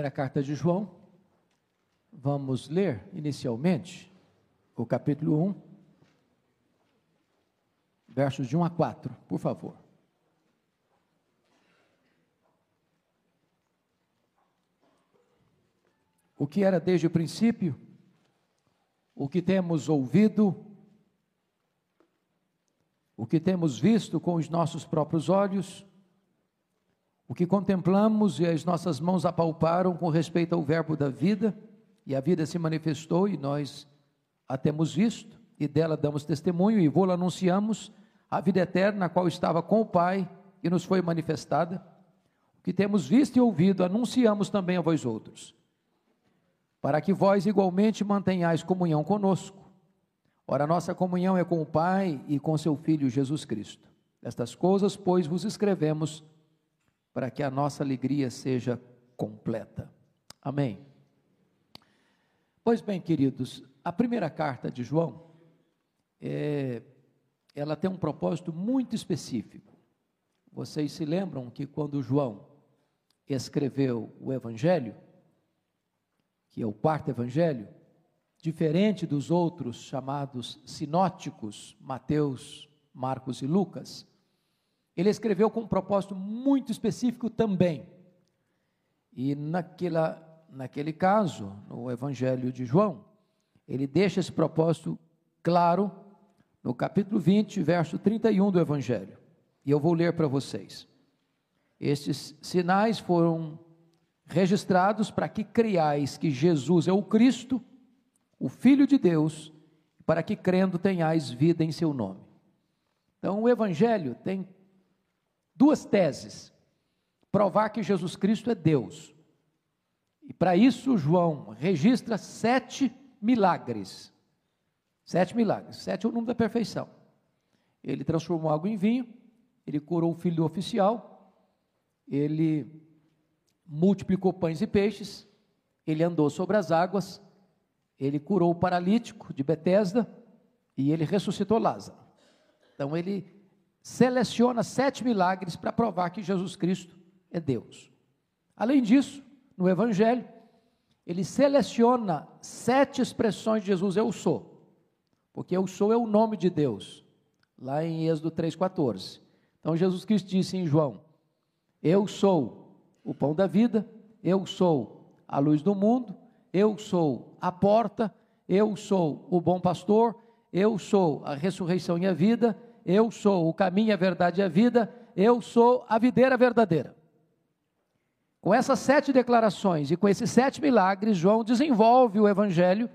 Primeira carta de João, vamos ler inicialmente o capítulo 1, versos de 1 a 4, por favor. O que era desde o princípio, o que temos ouvido, o que temos visto com os nossos próprios olhos, o que contemplamos e as nossas mãos apalparam com respeito ao Verbo da vida, e a vida se manifestou e nós a temos visto, e dela damos testemunho e vô-la anunciamos, a vida eterna, a qual estava com o Pai e nos foi manifestada. O que temos visto e ouvido, anunciamos também a vós outros, para que vós igualmente mantenhais comunhão conosco. Ora, nossa comunhão é com o Pai e com seu Filho Jesus Cristo. Estas coisas, pois, vos escrevemos para que a nossa alegria seja completa. Amém. Pois bem, queridos, a primeira carta de João, é, ela tem um propósito muito específico. Vocês se lembram que quando João escreveu o Evangelho, que é o quarto Evangelho, diferente dos outros chamados sinóticos, Mateus, Marcos e Lucas, ele escreveu com um propósito muito específico também. E naquela, naquele caso, no Evangelho de João, ele deixa esse propósito claro no capítulo 20, verso 31 do Evangelho. E eu vou ler para vocês. Estes sinais foram registrados para que creiais que Jesus é o Cristo, o Filho de Deus, para que crendo tenhais vida em seu nome. Então, o Evangelho tem duas teses: provar que Jesus Cristo é Deus. E para isso, João registra sete milagres. Sete milagres. Sete é o número da perfeição. Ele transformou água em vinho, ele curou o filho do oficial, ele multiplicou pães e peixes, ele andou sobre as águas, ele curou o paralítico de Betesda e ele ressuscitou Lázaro. Então ele seleciona sete milagres para provar que Jesus Cristo é Deus. Além disso, no Evangelho, ele seleciona sete expressões de Jesus eu sou, porque eu sou é o nome de Deus, lá em Êxodo 3,14. Então Jesus Cristo disse em João: Eu sou o pão da vida, eu sou a luz do mundo, eu sou a porta, eu sou o bom pastor, eu sou a ressurreição e a vida, eu sou o caminho, a verdade e a vida, eu sou a videira verdadeira. Com essas sete declarações e com esses sete milagres, João desenvolve o evangelho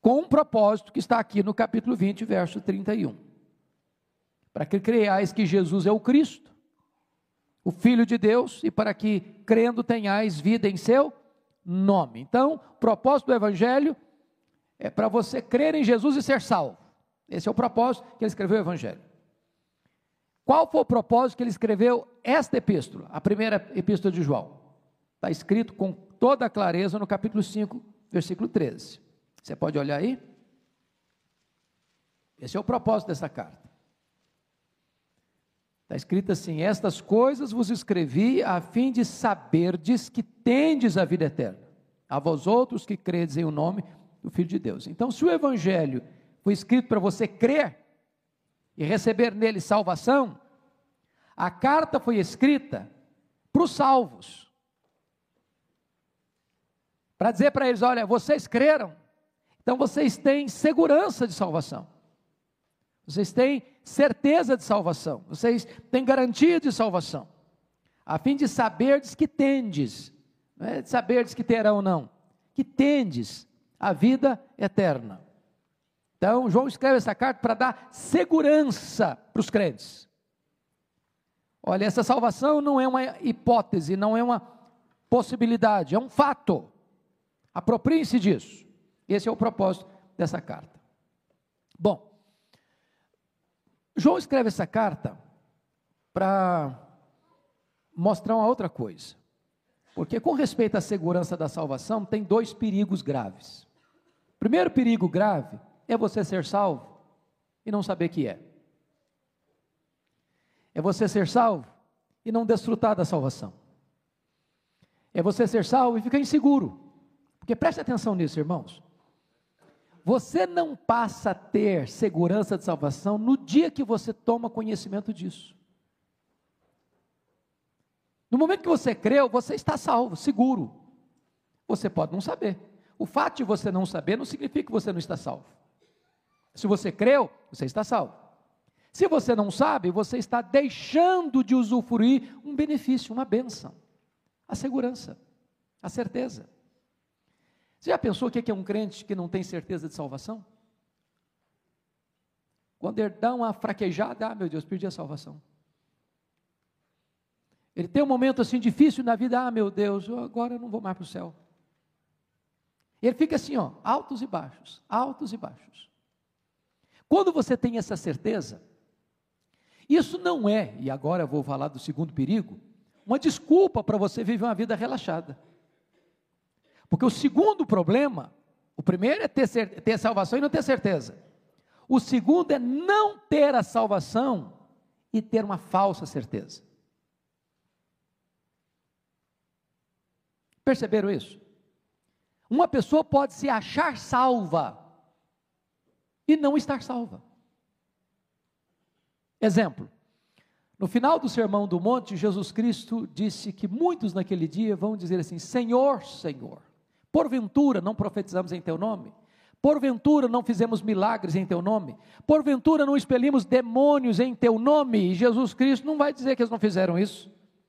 com um propósito que está aqui no capítulo 20, verso 31. Para que creiais que Jesus é o Cristo, o Filho de Deus, e para que, crendo, tenhais vida em seu nome. Então, o propósito do evangelho é para você crer em Jesus e ser salvo. Esse é o propósito que ele escreveu o Evangelho. Qual foi o propósito que ele escreveu esta epístola, a primeira epístola de João? Está escrito com toda clareza no capítulo 5, versículo 13. Você pode olhar aí? Esse é o propósito dessa carta. Está escrito assim: Estas coisas vos escrevi a fim de saberdes que tendes a vida eterna, a vós outros que credes em o nome do Filho de Deus. Então, se o Evangelho foi escrito para você crer e receber nele salvação, a carta foi escrita para os salvos. Para dizer para eles: olha, vocês creram, então vocês têm segurança de salvação. Vocês têm certeza de salvação. Vocês têm garantia de salvação. A fim de saberdes que tendes, não é de saberdes que terão, não, que tendes a vida eterna. Então, João escreve essa carta para dar segurança para os crentes. Olha, essa salvação não é uma hipótese, não é uma possibilidade, é um fato. Apropriem-se disso. Esse é o propósito dessa carta. Bom, João escreve essa carta para mostrar uma outra coisa. Porque, com respeito à segurança da salvação, tem dois perigos graves. Primeiro perigo grave é você ser salvo e não saber que é. É você ser salvo e não desfrutar da salvação. é você ser salvo e ficar inseguro. Porque preste atenção nisso, irmãos. Você não passa a ter segurança de salvação no dia que você toma conhecimento disso. No momento que você creu, você está salvo, seguro. Você pode não saber. O fato de você não saber não significa que você não está salvo. Se você creu, você está salvo. Se você não sabe, você está deixando de usufruir um benefício, uma bênção, a segurança, a certeza. Você já pensou o que é um crente que não tem certeza de salvação? Quando ele dá uma fraquejada, ah, meu Deus, perdi a salvação. Ele tem um momento assim difícil na vida, ah, meu Deus, eu agora não vou mais para o céu. Ele fica assim, ó, altos e baixos, altos e baixos. Quando você tem essa certeza, isso não é, e agora eu vou falar do segundo perigo, uma desculpa para você viver uma vida relaxada. Porque o segundo problema, o primeiro é ter, ter salvação e não ter certeza. O segundo é não ter a salvação e ter uma falsa certeza. Perceberam isso? Uma pessoa pode se achar salva e não estar salva. Exemplo: no final do Sermão do Monte, Jesus Cristo disse que muitos naquele dia vão dizer assim: Senhor, Senhor, porventura não profetizamos em Teu nome? Porventura não fizemos milagres em Teu nome? Porventura não expelimos demônios em Teu nome? E Jesus Cristo não vai dizer que eles não fizeram isso,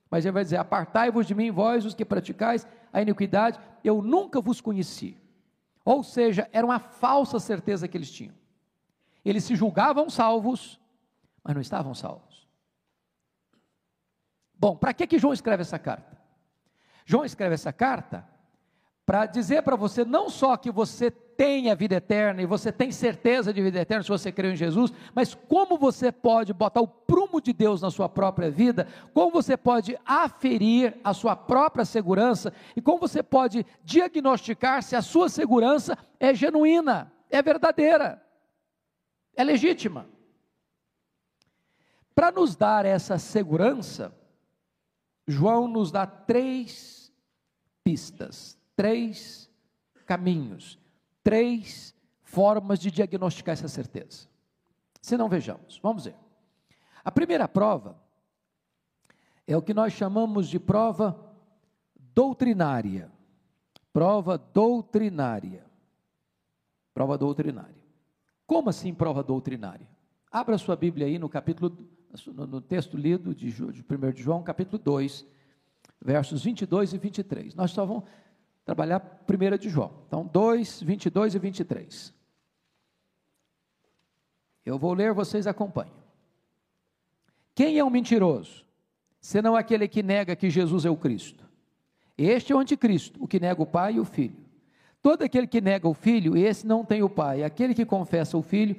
mas Ele vai dizer: Apartai-vos de mim, vós os que praticais a iniquidade, eu nunca vos conheci. Ou seja, era uma falsa certeza que eles tinham. Eles se julgavam salvos, mas não estavam salvos. Bom, para que, que João escreve essa carta? João escreve essa carta para dizer para você não só que você tem a vida eterna e você tem certeza de vida eterna se você crê em Jesus, mas como você pode botar o prumo de Deus na sua própria vida, como você pode aferir a sua própria segurança e como você pode diagnosticar se a sua segurança é genuína, é verdadeira, é legítima. Para nos dar essa segurança, João nos dá três pistas, três caminhos três formas de diagnosticar essa certeza. Se não, vejamos. Vamos ver. A primeira prova é o que nós chamamos de prova doutrinária. Prova doutrinária. Prova doutrinária. Como assim prova doutrinária? Abra sua Bíblia aí no capítulo, no texto lido de, de 1 de João, capítulo 2, versos 22 e 23. Nós só vamos trabalhar 1 de João. Então, 2, 22 e 23. Eu vou ler, vocês acompanham. Quem é o mentiroso? Senão aquele que nega que Jesus é o Cristo. Este é o anticristo, o que nega o Pai e o Filho. Todo aquele que nega o Filho, esse não tem o Pai. Aquele que confessa o Filho,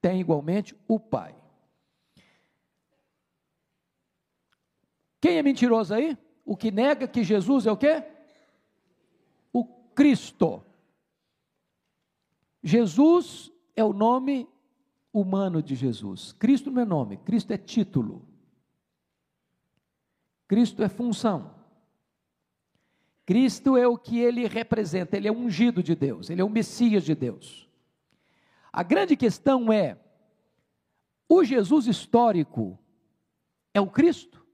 tem igualmente o Pai. Quem é mentiroso aí? O que nega que Jesus é o quê? Cristo. Jesus é o nome humano de Jesus. Cristo não é nome, Cristo é título. Cristo é função. Cristo é o que ele representa, ele é ungido de Deus, ele é o Messias de Deus. A grande questão é: o Jesus histórico é o Cristo?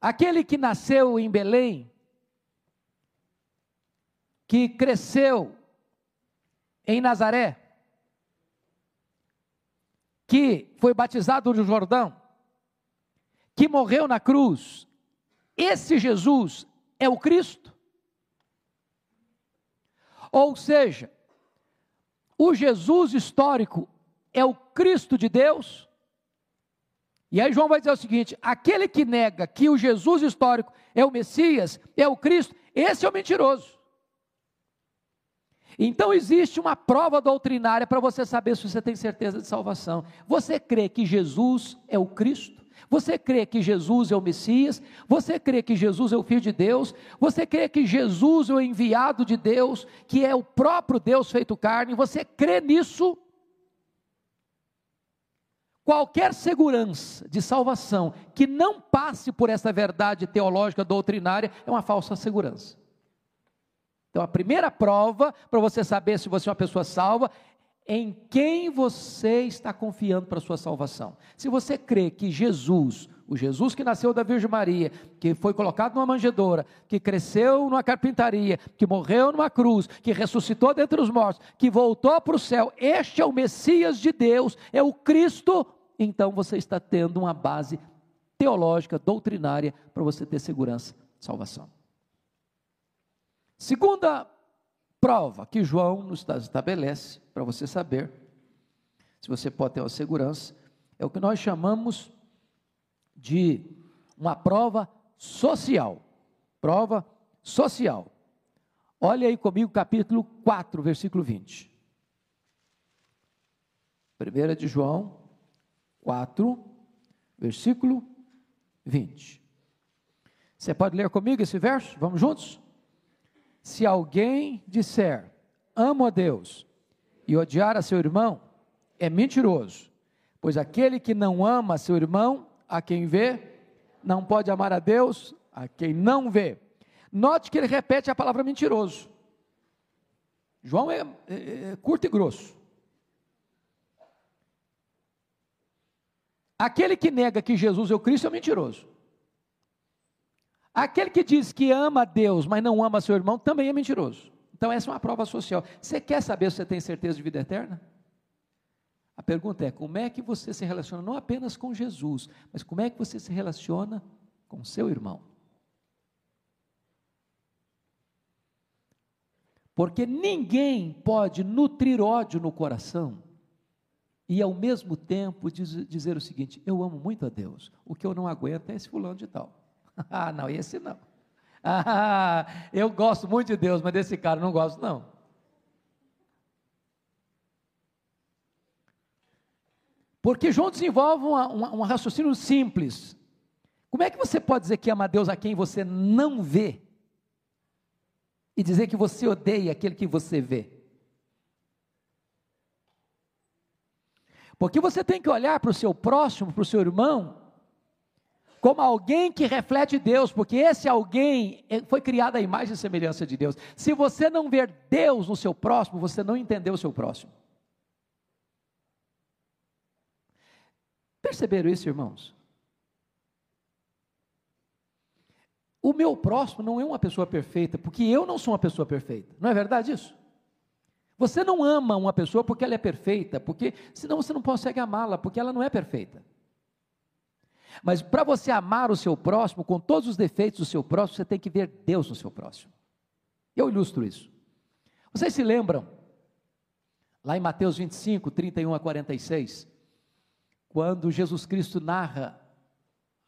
Aquele que nasceu em Belém que cresceu em Nazaré, que foi batizado no Jordão, que morreu na cruz, esse Jesus é o Cristo? Ou seja, o Jesus histórico é o Cristo de Deus? E aí João vai dizer o seguinte: aquele que nega que o Jesus histórico é o Messias, é o Cristo, esse é o mentiroso. Então existe uma prova doutrinária para você saber se você tem certeza de salvação. Você crê que Jesus é o Cristo? Você crê que Jesus é o Messias? Você crê que Jesus é o Filho de Deus? Você crê que Jesus é o enviado de Deus, que é o próprio Deus feito carne? Você crê nisso? Qualquer segurança de salvação que não passe por essa verdade teológica doutrinária é uma falsa segurança. Então, a primeira prova para você saber se você é uma pessoa salva em quem você está confiando para a sua salvação. Se você crê que Jesus, o Jesus que nasceu da Virgem Maria, que foi colocado numa manjedoura, que cresceu numa carpintaria, que morreu numa cruz, que ressuscitou dentre os mortos, que voltou para o céu, este é o Messias de Deus, é o Cristo, então você está tendo uma base teológica, doutrinária, para você ter segurança salvação. Segunda prova que João nos estabelece, para você saber se você pode ter uma segurança, é o que nós chamamos de uma prova social. Prova social. Olha aí comigo capítulo 4, versículo 20. 1 de João 4, versículo 20. Você pode ler comigo esse verso? Vamos juntos? Se alguém disser, amo a Deus, e odiar a seu irmão, é mentiroso, pois aquele que não ama seu irmão, a quem vê, não pode amar a Deus, a quem não vê. Note que ele repete a palavra mentiroso. João é, é, é curto e grosso. Aquele que nega que Jesus é o Cristo é mentiroso. Aquele que diz que ama a Deus, mas não ama seu irmão, também é mentiroso. Então, essa é uma prova social. Você quer saber se você tem certeza de vida eterna? A pergunta é: como é que você se relaciona não apenas com Jesus, mas como é que você se relaciona com seu irmão? Porque ninguém pode nutrir ódio no coração e ao mesmo tempo dizer o seguinte: eu amo muito a Deus, o que eu não aguento é esse fulano de tal. ah, não, esse não. Ah, eu gosto muito de Deus, mas desse cara não gosto, não. Porque João desenvolve uma, uma, um raciocínio simples. Como é que você pode dizer que ama Deus a quem você não vê? E dizer que você odeia aquele que você vê? Porque você tem que olhar para o seu próximo, para o seu irmão, como alguém que reflete Deus, porque esse alguém foi criado à imagem e semelhança de Deus. Se você não ver Deus no seu próximo, você não entendeu o seu próximo. Perceberam isso, irmãos? O meu próximo não é uma pessoa perfeita, porque eu não sou uma pessoa perfeita. Não é verdade isso? Você não ama uma pessoa porque ela é perfeita, porque senão você não consegue amá-la, porque ela não é perfeita. Mas para você amar o seu próximo, com todos os defeitos do seu próximo, você tem que ver Deus no seu próximo. Eu ilustro isso. Vocês se lembram, lá em Mateus 25, 31 a 46, quando Jesus Cristo narra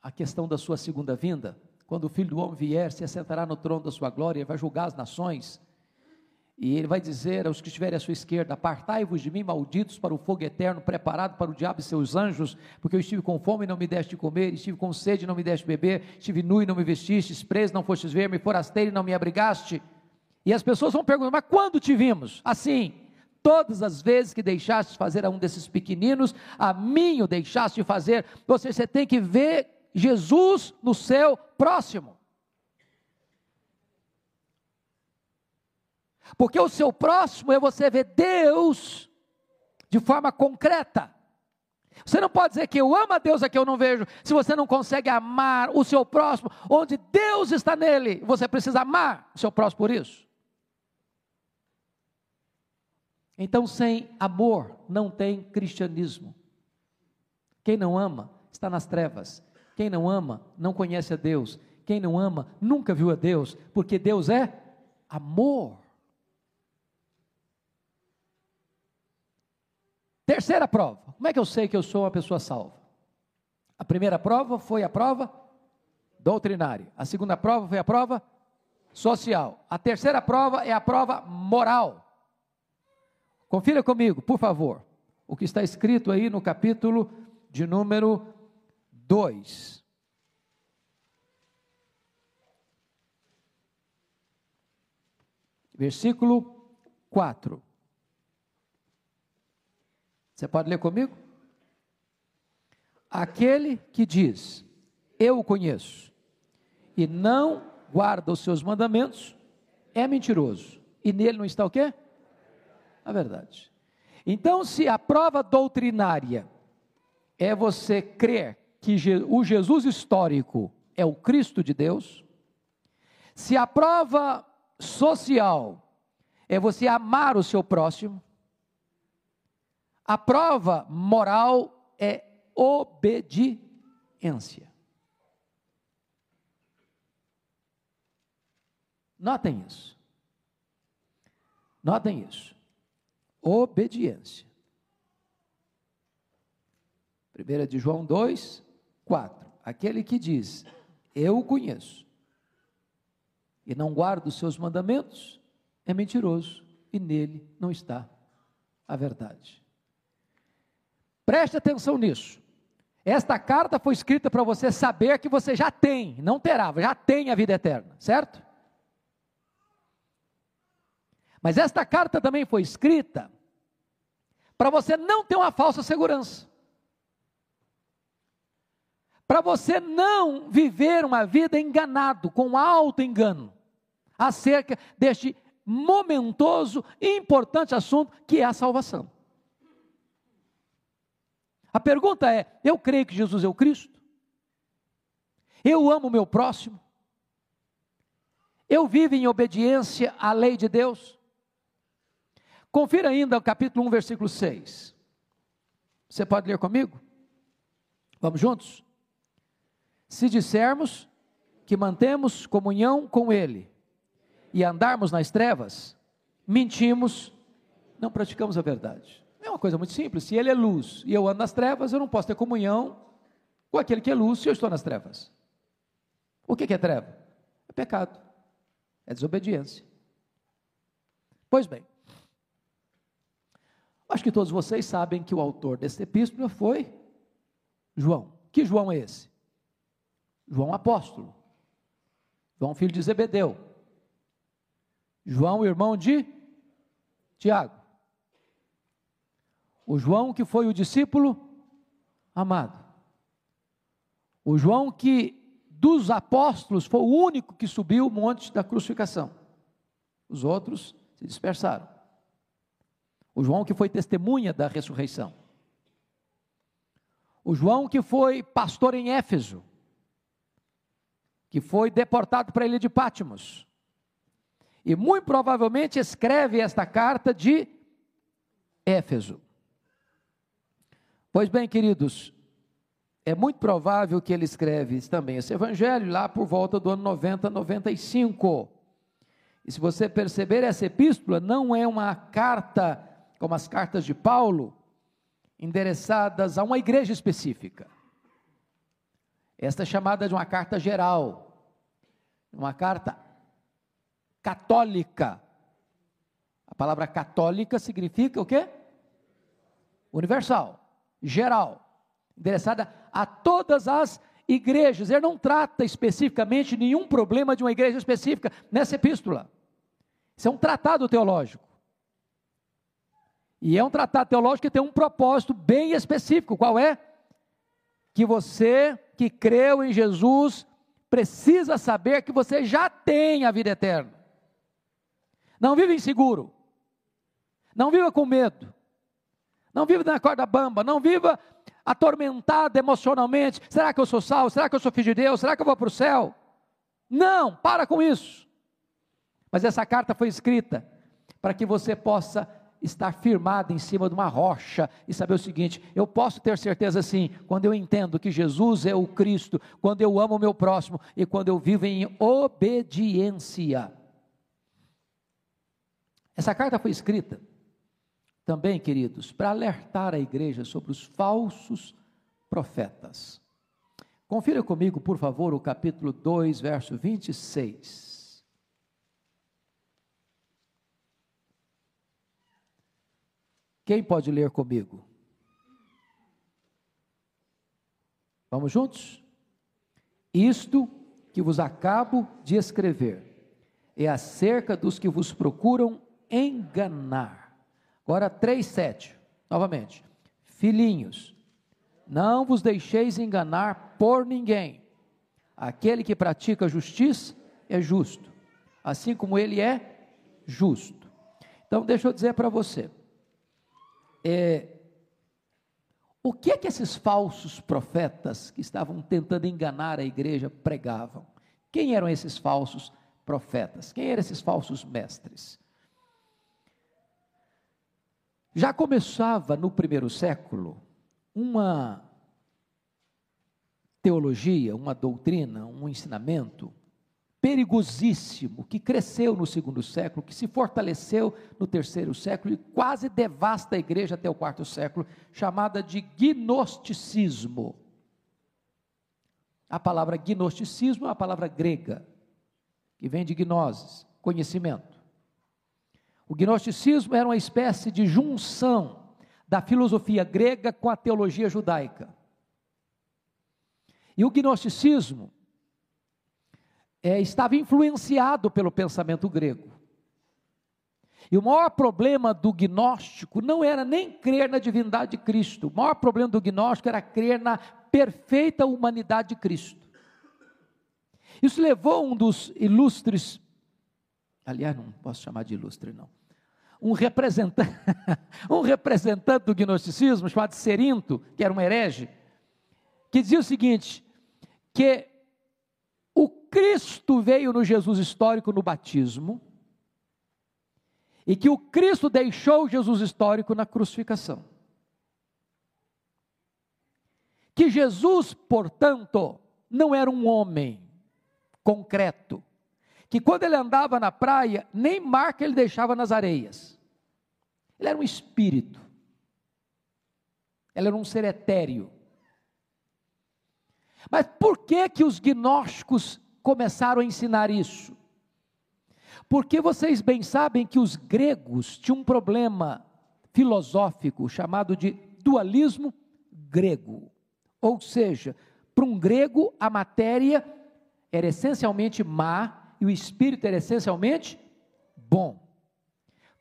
a questão da sua segunda vinda, quando o Filho do Homem vier, se assentará no trono da sua glória, vai julgar as nações, e ele vai dizer aos que estiverem à sua esquerda: Apartai-vos de mim, malditos, para o fogo eterno, preparado para o diabo e seus anjos, porque eu estive com fome e não me deste de comer, estive com sede e não me deste de beber, estive nu e não me vestistes, preso não fostes ver-me, forasteiro e não me abrigaste. E as pessoas vão perguntar: Mas quando te vimos? Assim, todas as vezes que deixaste fazer a um desses pequeninos, a mim o deixaste fazer. Seja, você tem que ver Jesus no seu próximo. Porque o seu próximo é você ver Deus de forma concreta. Você não pode dizer que eu amo a Deus a que eu não vejo, se você não consegue amar o seu próximo, onde Deus está nele, você precisa amar o seu próximo por isso. Então, sem amor não tem cristianismo. Quem não ama está nas trevas. Quem não ama não conhece a Deus. Quem não ama nunca viu a Deus, porque Deus é amor. Terceira prova. Como é que eu sei que eu sou uma pessoa salva? A primeira prova foi a prova doutrinária. A segunda prova foi a prova social. A terceira prova é a prova moral. Confira comigo, por favor, o que está escrito aí no capítulo de número 2. Versículo 4. Você pode ler comigo? aquele que diz, eu o conheço, e não guarda os seus mandamentos, é mentiroso. E nele não está o quê? A verdade. Então, se a prova doutrinária é você crer que o Jesus histórico é o Cristo de Deus, se a prova social é você amar o seu próximo, a prova moral é obediência. Notem isso. Notem isso. Obediência. 1 de João 2, 4. Aquele que diz, eu o conheço, e não guarda os seus mandamentos, é mentiroso, e nele não está a verdade. Preste atenção nisso. Esta carta foi escrita para você saber que você já tem, não terá, já tem a vida eterna, certo? Mas esta carta também foi escrita para você não ter uma falsa segurança. Para você não viver uma vida enganado, com alto engano, acerca deste momentoso e importante assunto que é a salvação. A pergunta é: eu creio que Jesus é o Cristo? Eu amo o meu próximo? Eu vivo em obediência à lei de Deus? Confira ainda o capítulo 1, versículo 6. Você pode ler comigo? Vamos juntos? Se dissermos que mantemos comunhão com Ele e andarmos nas trevas, mentimos, não praticamos a verdade. É uma coisa muito simples. Se ele é luz e eu ando nas trevas, eu não posso ter comunhão com aquele que é luz se eu estou nas trevas. O que é treva? É pecado, é desobediência. Pois bem, acho que todos vocês sabem que o autor desta epístola foi João. Que João é esse? João apóstolo. João filho de Zebedeu. João irmão de Tiago. O João que foi o discípulo amado. O João que dos apóstolos foi o único que subiu o monte da crucificação. Os outros se dispersaram. O João que foi testemunha da ressurreição. O João que foi pastor em Éfeso, que foi deportado para a ilha de Pátimos. E muito provavelmente escreve esta carta de Éfeso. Pois bem, queridos, é muito provável que ele escreve também esse evangelho lá por volta do ano 90, 95. E se você perceber, essa epístola não é uma carta, como as cartas de Paulo, endereçadas a uma igreja específica. Esta é chamada de uma carta geral, uma carta católica. A palavra católica significa o quê? Universal geral, endereçada a todas as igrejas. Ele não trata especificamente nenhum problema de uma igreja específica nessa epístola. Isso é um tratado teológico. E é um tratado teológico que tem um propósito bem específico. Qual é? Que você que creu em Jesus precisa saber que você já tem a vida eterna. Não viva inseguro. Não viva com medo. Não viva na corda bamba, não viva atormentado emocionalmente. Será que eu sou salvo? Será que eu sou filho de Deus? Será que eu vou para o céu? Não, para com isso. Mas essa carta foi escrita para que você possa estar firmado em cima de uma rocha e saber o seguinte: eu posso ter certeza sim, quando eu entendo que Jesus é o Cristo, quando eu amo o meu próximo e quando eu vivo em obediência. Essa carta foi escrita também, queridos, para alertar a igreja sobre os falsos profetas. Confira comigo, por favor, o capítulo 2, verso 26. Quem pode ler comigo? Vamos juntos? Isto que vos acabo de escrever é acerca dos que vos procuram enganar Agora 3,7, novamente. Filhinhos, Não vos deixeis enganar por ninguém. Aquele que pratica justiça é justo, assim como ele é justo. Então, deixa eu dizer para você. É, o que é que esses falsos profetas que estavam tentando enganar a igreja pregavam? Quem eram esses falsos profetas? Quem eram esses falsos mestres? Já começava no primeiro século uma teologia, uma doutrina, um ensinamento perigosíssimo que cresceu no segundo século, que se fortaleceu no terceiro século e quase devasta a igreja até o quarto século, chamada de gnosticismo. A palavra gnosticismo é uma palavra grega, que vem de gnosis, conhecimento. O gnosticismo era uma espécie de junção da filosofia grega com a teologia judaica. E o gnosticismo é, estava influenciado pelo pensamento grego. E o maior problema do gnóstico não era nem crer na divindade de Cristo, o maior problema do gnóstico era crer na perfeita humanidade de Cristo. Isso levou um dos ilustres, aliás, não posso chamar de ilustre, não, um representante, um representante do gnosticismo, chamado Serinto, que era um herege, que dizia o seguinte: que o Cristo veio no Jesus histórico no batismo, e que o Cristo deixou o Jesus histórico na crucificação. Que Jesus, portanto, não era um homem concreto, que quando ele andava na praia, nem marca ele deixava nas areias. Ele era um espírito. Ele era um ser etéreo. Mas por que que os gnósticos começaram a ensinar isso? Porque vocês bem sabem que os gregos tinham um problema filosófico chamado de dualismo grego. Ou seja, para um grego a matéria era essencialmente má e o espírito era essencialmente bom.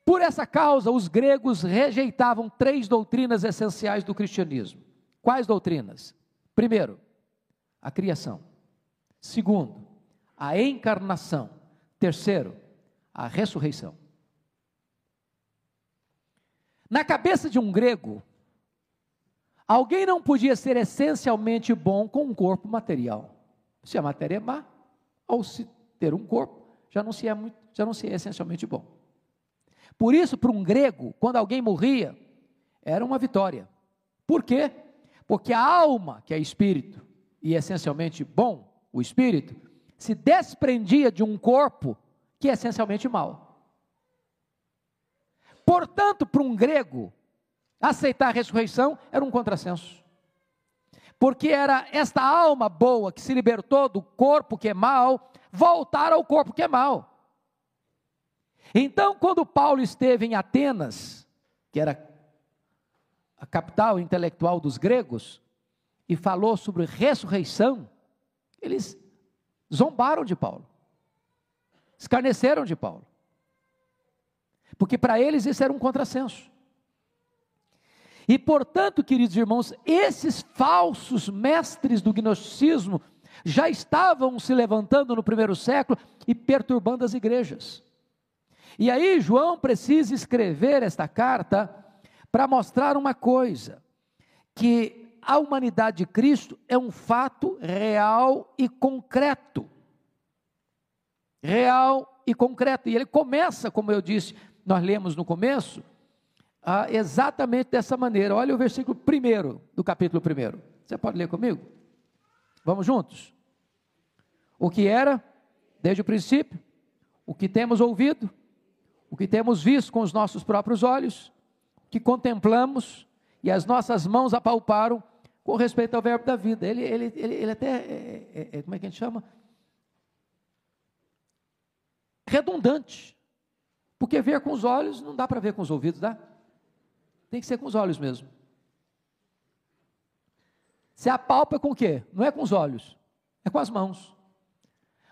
Por essa causa, os gregos rejeitavam três doutrinas essenciais do cristianismo. Quais doutrinas? Primeiro, a criação. Segundo, a encarnação. Terceiro, a ressurreição. Na cabeça de um grego, alguém não podia ser essencialmente bom com um corpo material. Se a matéria é má, ou se ter um corpo, já não se é, muito, já não se é essencialmente bom. Por isso, para um grego, quando alguém morria, era uma vitória. Por quê? Porque a alma, que é espírito, e essencialmente bom, o espírito, se desprendia de um corpo que é essencialmente mau. Portanto, para um grego, aceitar a ressurreição era um contrassenso. Porque era esta alma boa que se libertou do corpo que é mau, voltar ao corpo que é mau. Então, quando Paulo esteve em Atenas, que era a capital intelectual dos gregos, e falou sobre ressurreição, eles zombaram de Paulo, escarneceram de Paulo, porque para eles isso era um contrassenso. E portanto, queridos irmãos, esses falsos mestres do gnosticismo já estavam se levantando no primeiro século e perturbando as igrejas. E aí João precisa escrever esta carta para mostrar uma coisa, que a humanidade de Cristo é um fato real e concreto. Real e concreto. E ele começa, como eu disse, nós lemos no começo, ah, exatamente dessa maneira. Olha o versículo primeiro do capítulo primeiro. Você pode ler comigo? Vamos juntos? O que era, desde o princípio, o que temos ouvido, o que temos visto com os nossos próprios olhos, o que contemplamos e as nossas mãos apalparam com respeito ao verbo da vida. Ele, ele, ele, ele até, é, é, é, como é que a gente chama? Redundante. Porque ver com os olhos não dá para ver com os ouvidos, dá? Tem que ser com os olhos mesmo. Se apalpa com o quê? Não é com os olhos, é com as mãos.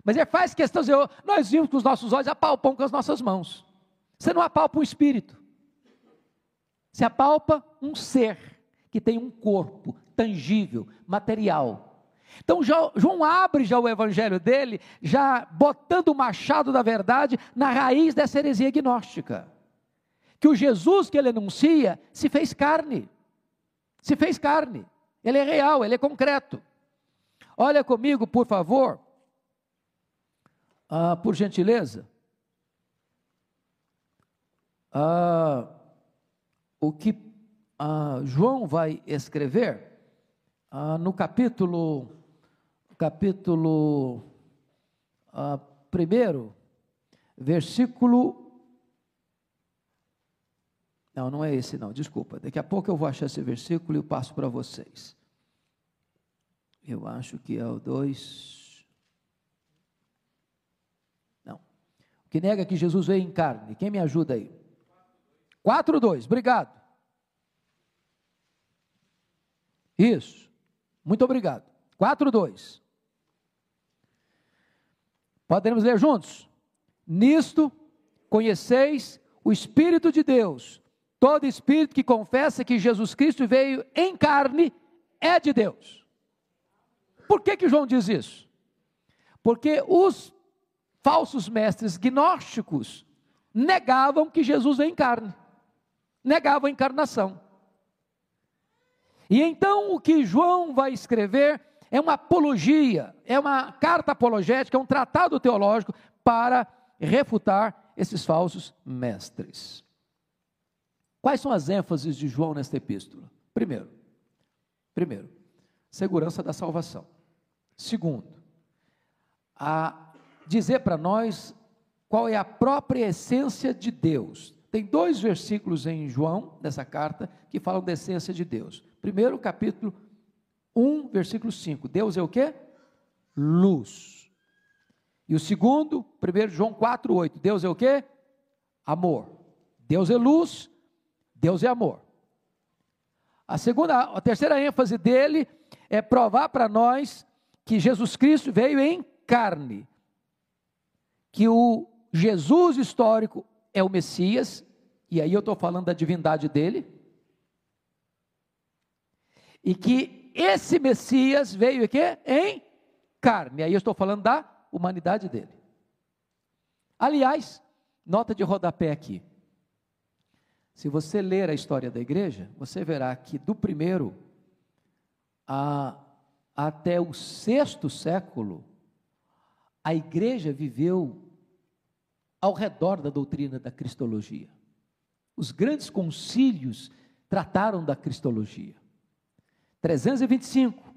Mas ele faz questão de dizer, nós vimos com os nossos olhos, apalpam com as nossas mãos. Você não apalpa um espírito. Você apalpa um ser que tem um corpo, tangível, material. Então João abre já o evangelho dele, já botando o machado da verdade na raiz dessa heresia gnóstica. Que o Jesus que ele anuncia se fez carne. Se fez carne. Ele é real, ele é concreto. Olha comigo, por favor, ah, por gentileza, ah, o que ah, João vai escrever ah, no capítulo, capítulo ah, primeiro, versículo. Não, não é esse não, desculpa. Daqui a pouco eu vou achar esse versículo e passo para vocês. Eu acho que é o 2. Não. O que nega que Jesus veio em carne. Quem me ajuda aí? 4, 2. Obrigado. Isso. Muito obrigado. 4, 2. Podemos ler juntos? Nisto conheceis o Espírito de Deus. Todo espírito que confessa que Jesus Cristo veio em carne é de Deus. Por que, que João diz isso? Porque os falsos mestres gnósticos negavam que Jesus veio em carne, negavam a encarnação. E então o que João vai escrever é uma apologia, é uma carta apologética, é um tratado teológico para refutar esses falsos mestres. Quais são as ênfases de João nesta epístola? Primeiro, primeiro, segurança da salvação. Segundo, a dizer para nós qual é a própria essência de Deus. Tem dois versículos em João, nessa carta, que falam da essência de Deus. Primeiro, capítulo 1, versículo 5. Deus é o que? Luz. E o segundo, 1 João 4, 8. Deus é o que? Amor. Deus é luz, Deus é amor. A segunda, a terceira ênfase dele é provar para nós que Jesus Cristo veio em carne, que o Jesus histórico é o Messias, e aí eu estou falando da divindade dele, e que esse Messias veio aqui em carne, aí eu estou falando da humanidade dele. Aliás, nota de rodapé aqui. Se você ler a história da igreja, você verá que do primeiro a até o sexto século, a igreja viveu ao redor da doutrina da cristologia. Os grandes concílios trataram da cristologia. 325,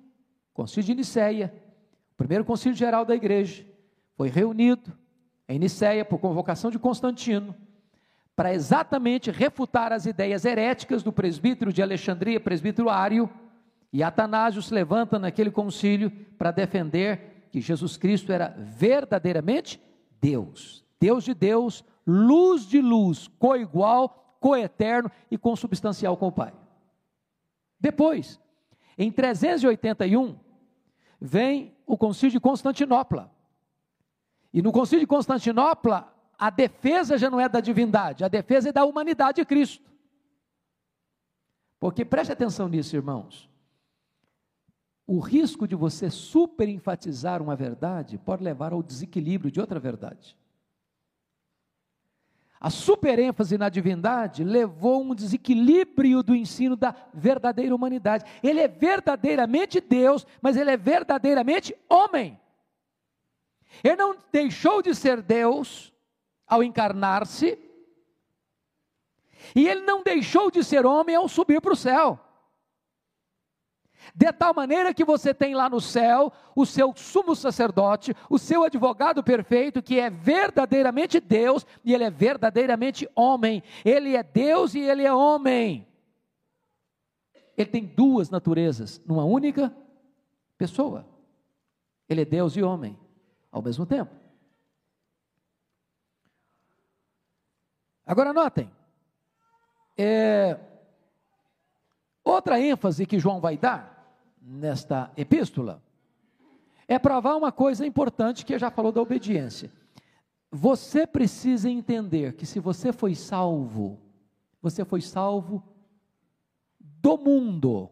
concílio de Nicéia, o primeiro concílio geral da igreja, foi reunido em Nicéia por convocação de Constantino, para exatamente refutar as ideias heréticas do presbítero de Alexandria, presbítero Ário, e Atanásio se levanta naquele concílio para defender que Jesus Cristo era verdadeiramente Deus, Deus de Deus, luz de luz, coigual, coeterno e consubstancial com o Pai. Depois, em 381, vem o concílio de Constantinopla. E no concílio de Constantinopla, a defesa já não é da divindade, a defesa é da humanidade de Cristo. Porque preste atenção nisso, irmãos o risco de você super enfatizar uma verdade pode levar ao desequilíbrio de outra verdade. A superênfase na divindade levou a um desequilíbrio do ensino da verdadeira humanidade. Ele é verdadeiramente Deus, mas ele é verdadeiramente homem. Ele não deixou de ser Deus ao encarnar-se, e ele não deixou de ser homem ao subir para o céu de tal maneira que você tem lá no céu o seu sumo sacerdote, o seu advogado perfeito, que é verdadeiramente Deus e ele é verdadeiramente homem. Ele é Deus e ele é homem. Ele tem duas naturezas numa única pessoa. Ele é Deus e homem ao mesmo tempo. Agora notem, é, outra ênfase que João vai dar nesta epístola é provar uma coisa importante que já falou da obediência. Você precisa entender que se você foi salvo, você foi salvo do mundo.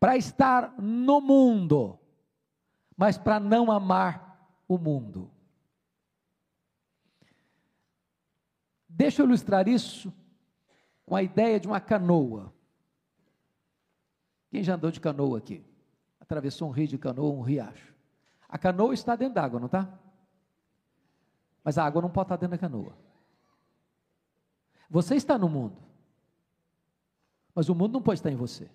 para estar no mundo, mas para não amar o mundo. Deixa eu ilustrar isso com a ideia de uma canoa. Quem já andou de canoa aqui? Atravessou um rio de canoa, um riacho. A canoa está dentro d'água, não está? Mas a água não pode estar dentro da canoa. Você está no mundo, mas o mundo não pode estar em você.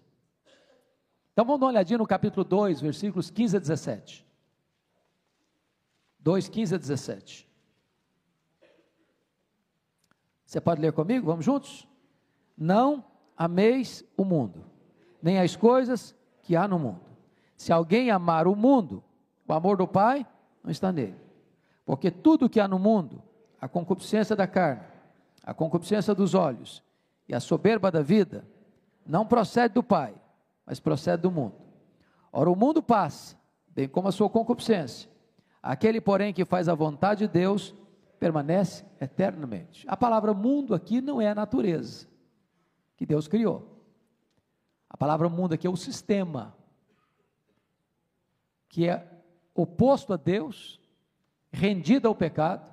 Então vamos dar uma olhadinha no capítulo 2, versículos 15 a 17. 2, 15 a 17. Você pode ler comigo? Vamos juntos? Não ameis o mundo, nem as coisas que há no mundo. Se alguém amar o mundo, o amor do Pai não está nele. Porque tudo que há no mundo, a concupiscência da carne, a concupiscência dos olhos e a soberba da vida, não procede do Pai, mas procede do mundo. Ora, o mundo passa, bem como a sua concupiscência. Aquele, porém, que faz a vontade de Deus, permanece eternamente. A palavra mundo aqui não é a natureza que Deus criou. A palavra mundo aqui é o sistema que é oposto a Deus, rendido ao pecado,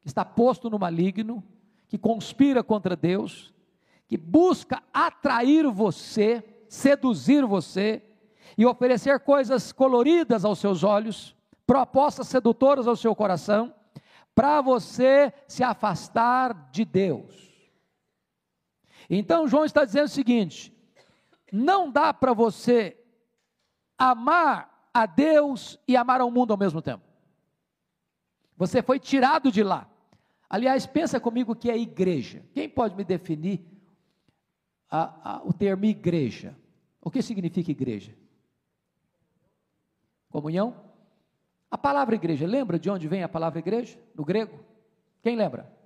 que está posto no maligno, que conspira contra Deus, que busca atrair você seduzir você e oferecer coisas coloridas aos seus olhos, propostas sedutoras ao seu coração, para você se afastar de Deus. Então João está dizendo o seguinte: não dá para você amar a Deus e amar ao mundo ao mesmo tempo. Você foi tirado de lá. Aliás, pensa comigo que é igreja. Quem pode me definir a, a, o termo igreja? O que significa igreja? Comunhão? A palavra igreja, lembra de onde vem a palavra igreja? No grego? Quem lembra?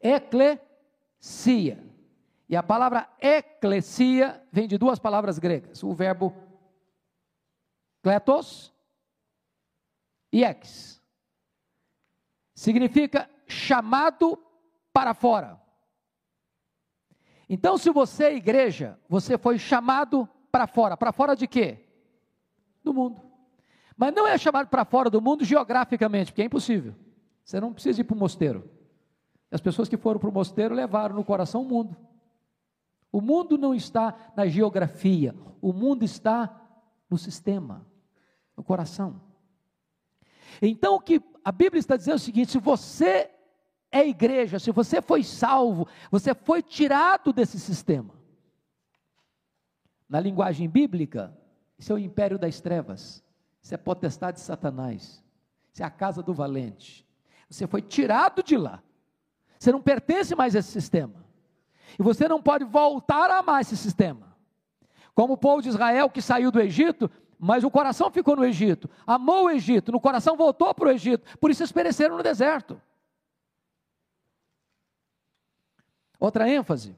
Eclesia. E a palavra eclesia vem de duas palavras gregas: o verbo kletos e ex. Significa chamado para fora. Então, se você é igreja, você foi chamado para fora. Para fora de quê? Do mundo. Mas não é chamado para fora do mundo geograficamente, porque é impossível. Você não precisa ir para o mosteiro. As pessoas que foram para o mosteiro levaram no coração o mundo. O mundo não está na geografia, o mundo está no sistema, no coração. Então, o que a Bíblia está dizendo é o seguinte: se você é igreja, se você foi salvo, você foi tirado desse sistema. Na linguagem bíblica, isso é o império das trevas, isso é potestade de Satanás, isso é a casa do valente. Você foi tirado de lá, você não pertence mais a esse sistema, e você não pode voltar a amar esse sistema. Como o povo de Israel que saiu do Egito, mas o coração ficou no Egito, amou o Egito, no coração voltou para o Egito, por isso eles pereceram no deserto. Outra ênfase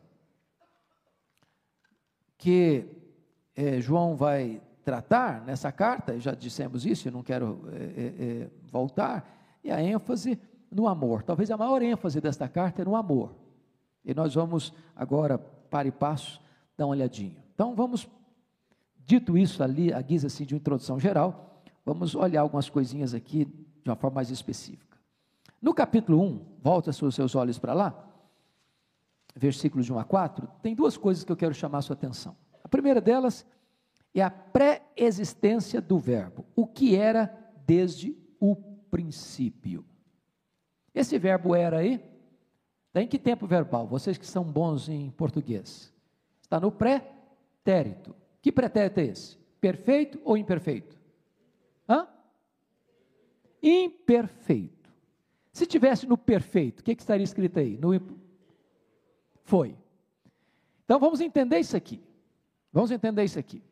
que é, João vai tratar nessa carta, já dissemos isso, não quero é, é, voltar, é a ênfase no amor. Talvez a maior ênfase desta carta é no amor. E nós vamos agora, para e passo, dar uma olhadinha. Então vamos, dito isso ali, a guisa assim, de uma introdução geral, vamos olhar algumas coisinhas aqui de uma forma mais específica. No capítulo 1, volta os seus olhos para lá, versículos de 1 a 4, tem duas coisas que eu quero chamar a sua atenção. A primeira delas é a pré-existência do verbo, o que era desde o princípio. Esse verbo era aí, está em que tempo verbal? Vocês que são bons em português. Está no pretérito. Que pretérito é esse? Perfeito ou imperfeito? Hã? Imperfeito. Se tivesse no perfeito, o que, que estaria escrito aí? No foi. Então vamos entender isso aqui. Vamos entender isso aqui.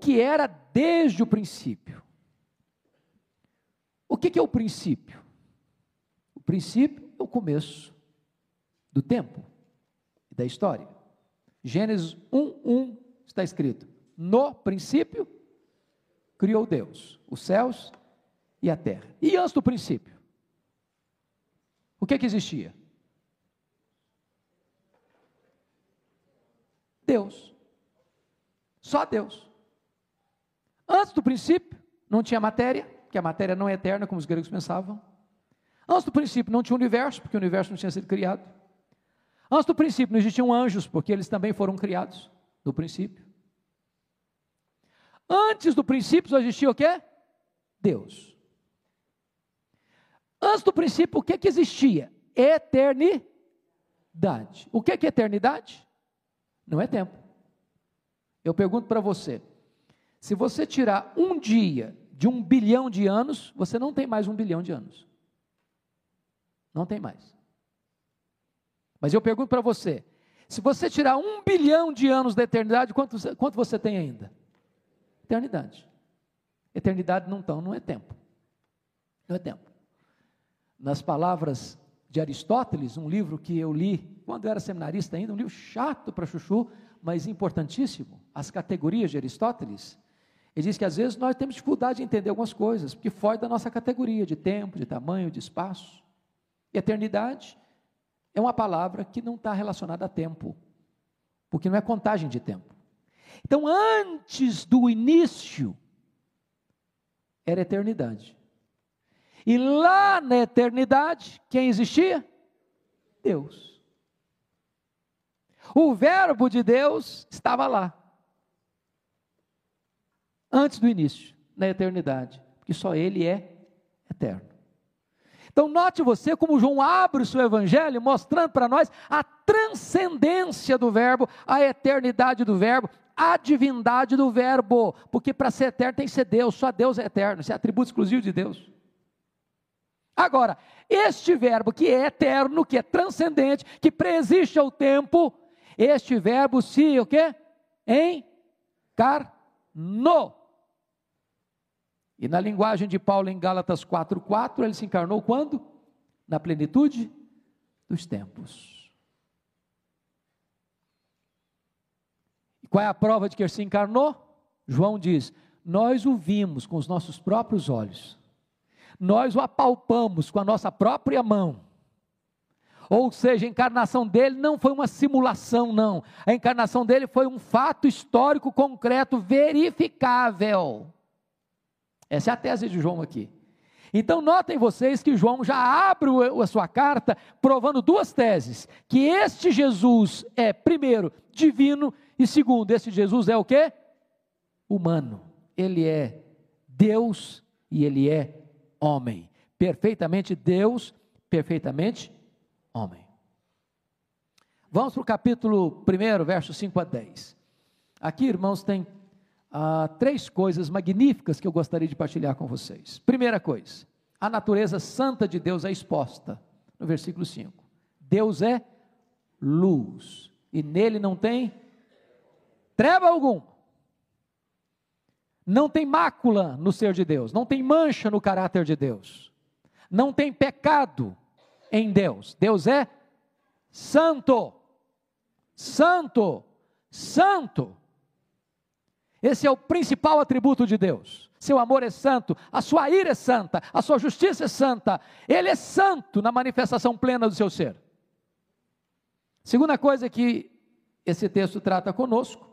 Que era desde o princípio. O que, que é o princípio? O princípio é o começo do tempo e da história. Gênesis 1:1 está escrito: No princípio criou Deus os céus e a terra. E antes do princípio, o que que existia? Deus. Só Deus. Antes do princípio, não tinha matéria, porque a matéria não é eterna, como os gregos pensavam. Antes do princípio, não tinha universo, porque o universo não tinha sido criado. Antes do princípio, não existiam anjos, porque eles também foram criados no princípio. Antes do princípio só existia o quê? Deus. Antes do princípio, o que, que existia? Eternidade. O que, que é eternidade? Não é tempo. Eu pergunto para você: se você tirar um dia de um bilhão de anos, você não tem mais um bilhão de anos. Não tem mais. Mas eu pergunto para você: se você tirar um bilhão de anos da eternidade, quanto, quanto você tem ainda? Eternidade. Eternidade não, tão, não é tempo. Não é tempo. Nas palavras de Aristóteles, um livro que eu li quando eu era seminarista ainda, um livro chato para chuchu, mas importantíssimo, As Categorias de Aristóteles. Ele diz que às vezes nós temos dificuldade de entender algumas coisas, porque foge da nossa categoria de tempo, de tamanho, de espaço. E eternidade é uma palavra que não está relacionada a tempo, porque não é contagem de tempo. Então, antes do início, era eternidade. E lá na eternidade, quem existia? Deus. O Verbo de Deus estava lá. Antes do início, na eternidade. Porque só Ele é eterno. Então, note você como João abre o seu evangelho, mostrando para nós a transcendência do Verbo, a eternidade do Verbo, a divindade do Verbo, porque para ser eterno tem que ser Deus, só Deus é eterno, isso é atributo exclusivo de Deus. Agora, este Verbo que é eterno, que é transcendente, que preexiste ao tempo, este Verbo se o quê? Encarnou. E na linguagem de Paulo em Gálatas 4:4, ele se encarnou quando? Na plenitude dos tempos. E qual é a prova de que ele se encarnou? João diz: Nós o vimos com os nossos próprios olhos. Nós o apalpamos com a nossa própria mão. Ou seja, a encarnação dele não foi uma simulação, não. A encarnação dele foi um fato histórico concreto, verificável. Essa é a tese de João aqui. Então, notem vocês que João já abre a sua carta provando duas teses: que este Jesus é, primeiro, divino, e segundo, este Jesus é o que? Humano. Ele é Deus e ele é homem. Perfeitamente Deus, perfeitamente homem. Vamos para o capítulo 1, versos 5 a 10. Aqui, irmãos, tem ah, três coisas magníficas que eu gostaria de partilhar com vocês. Primeira coisa, a natureza santa de Deus é exposta no versículo 5. Deus é luz e nele não tem treva alguma. Não tem mácula no ser de Deus, não tem mancha no caráter de Deus, não tem pecado em Deus. Deus é santo, santo, santo. Esse é o principal atributo de Deus. Seu amor é santo, a sua ira é santa, a sua justiça é santa. Ele é santo na manifestação plena do seu ser. Segunda coisa que esse texto trata conosco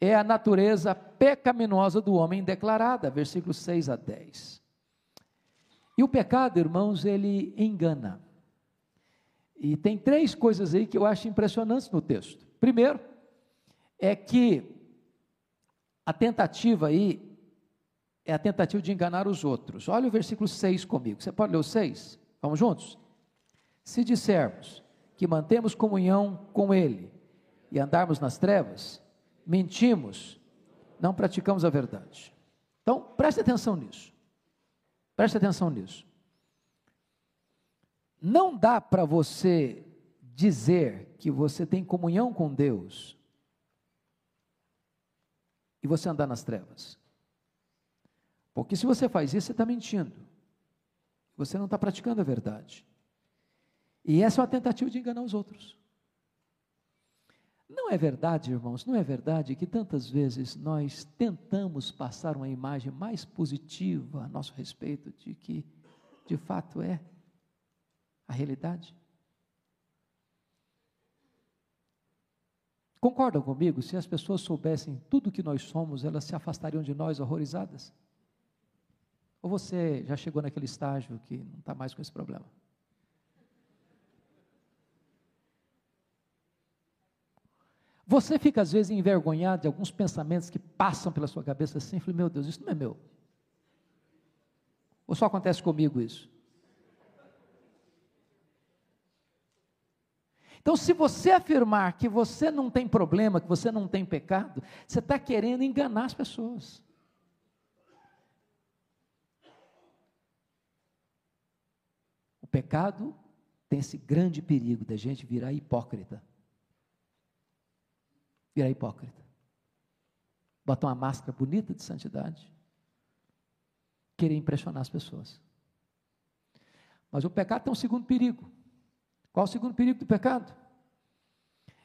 é a natureza pecaminosa do homem declarada, versículos 6 a 10. E o pecado, irmãos, ele engana. E tem três coisas aí que eu acho impressionantes no texto. Primeiro, é que a tentativa aí é a tentativa de enganar os outros. Olha o versículo 6 comigo. Você pode ler o 6? Vamos juntos? Se dissermos que mantemos comunhão com Ele e andarmos nas trevas, mentimos, não praticamos a verdade. Então, preste atenção nisso. Preste atenção nisso. Não dá para você dizer que você tem comunhão com Deus e você andar nas trevas. Porque se você faz isso, você está mentindo. Você não está praticando a verdade. E essa é uma tentativa de enganar os outros. Não é verdade, irmãos, não é verdade que tantas vezes nós tentamos passar uma imagem mais positiva a nosso respeito de que de fato é a realidade? Concordam comigo? Se as pessoas soubessem tudo o que nós somos, elas se afastariam de nós horrorizadas? Ou você já chegou naquele estágio que não está mais com esse problema? Você fica às vezes envergonhado de alguns pensamentos que passam pela sua cabeça assim, fala, meu Deus, isso não é meu. Ou só acontece comigo isso? Então, se você afirmar que você não tem problema, que você não tem pecado, você está querendo enganar as pessoas. O pecado tem esse grande perigo da gente virar hipócrita. Virar hipócrita. Botar uma máscara bonita de santidade. Querer impressionar as pessoas. Mas o pecado tem um segundo perigo. Qual o segundo perigo do pecado?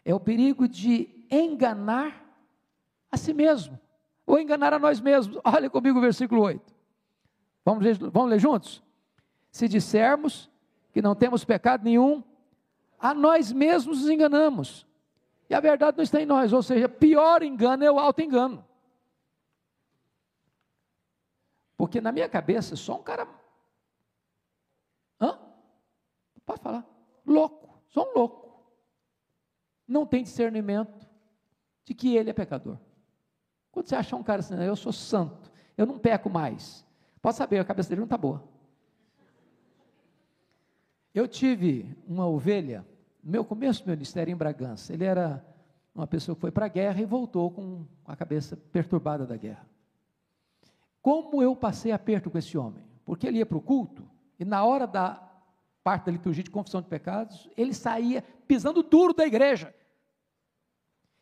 É o perigo de enganar a si mesmo, ou enganar a nós mesmos. Olha comigo o versículo 8. Vamos ler, vamos ler juntos? Se dissermos que não temos pecado nenhum, a nós mesmos nos enganamos. E a verdade não está em nós, ou seja, pior engano é o auto-engano. Porque na minha cabeça, só um cara. Hã? Pode falar. Louco, só um louco. Não tem discernimento de que ele é pecador. Quando você achar um cara assim, eu sou santo, eu não peco mais. Pode saber, a cabeça dele não está boa. Eu tive uma ovelha, no meu começo do ministério em Bragança. Ele era uma pessoa que foi para a guerra e voltou com a cabeça perturbada da guerra. Como eu passei aperto com esse homem? Porque ele ia para o culto e na hora da parte da liturgia de confissão de pecados, ele saía pisando duro da igreja.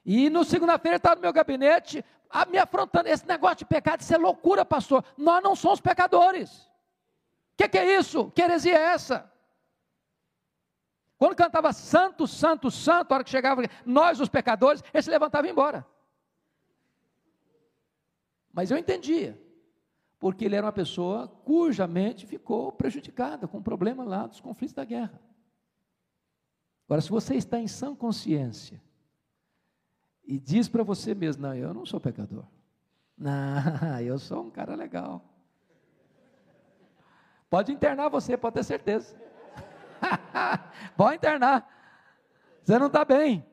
E no segunda-feira estava no meu gabinete, me afrontando, esse negócio de pecado, isso é loucura, pastor. Nós não somos pecadores. O que, que, é isso? Que heresia é essa? Quando cantava santo, santo, santo, a hora que chegava nós os pecadores, ele se levantava e ia embora. Mas eu entendia porque ele era uma pessoa cuja mente ficou prejudicada com o problema lá dos conflitos da guerra. Agora, se você está em sã consciência e diz para você mesmo: Não, eu não sou pecador. Não, eu sou um cara legal. Pode internar você, pode ter certeza. pode internar. Você não está bem.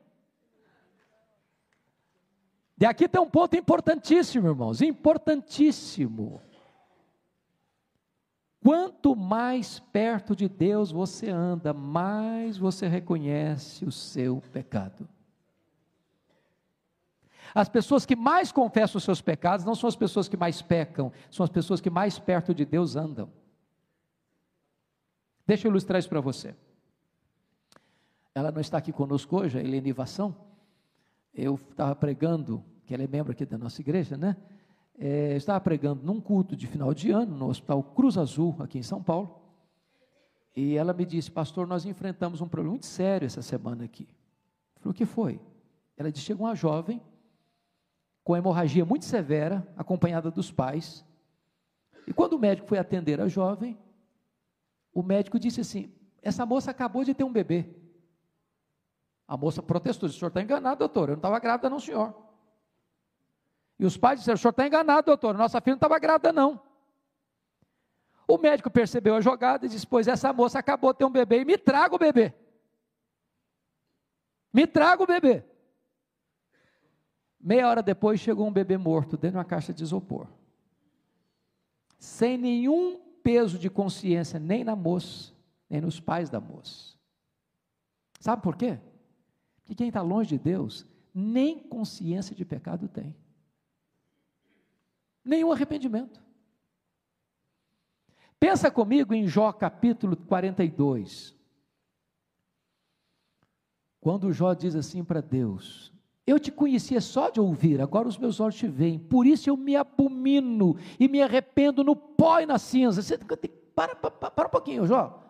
E aqui tem um ponto importantíssimo, irmãos, importantíssimo. Quanto mais perto de Deus você anda, mais você reconhece o seu pecado. As pessoas que mais confessam os seus pecados não são as pessoas que mais pecam, são as pessoas que mais perto de Deus andam. Deixa eu ilustrar isso para você. Ela não está aqui conosco hoje, a Helene Ivação. Eu estava pregando, que ela é membro aqui da nossa igreja, né? É, estava pregando num culto de final de ano, no Hospital Cruz Azul, aqui em São Paulo, e ela me disse, pastor, nós enfrentamos um problema muito sério essa semana aqui. Eu falei, o que foi? Ela disse, chegou uma jovem, com hemorragia muito severa, acompanhada dos pais, e quando o médico foi atender a jovem, o médico disse assim, essa moça acabou de ter um bebê. A moça protestou, o senhor está enganado, doutor, eu não estava grávida não, senhor. E os pais disseram: o senhor está enganado, doutor, nossa filha não estava grávida, não. O médico percebeu a jogada e disse: Pois essa moça acabou de ter um bebê e me traga o bebê. Me traga o bebê. Meia hora depois chegou um bebê morto dentro de uma caixa de isopor. Sem nenhum peso de consciência, nem na moça, nem nos pais da moça. Sabe por quê? Porque quem está longe de Deus, nem consciência de pecado tem nenhum arrependimento. Pensa comigo em Jó capítulo 42. Quando Jó diz assim para Deus: Eu te conhecia só de ouvir, agora os meus olhos te veem, por isso eu me abomino e me arrependo no pó e na cinza. Você, para, para, para um pouquinho, Jó.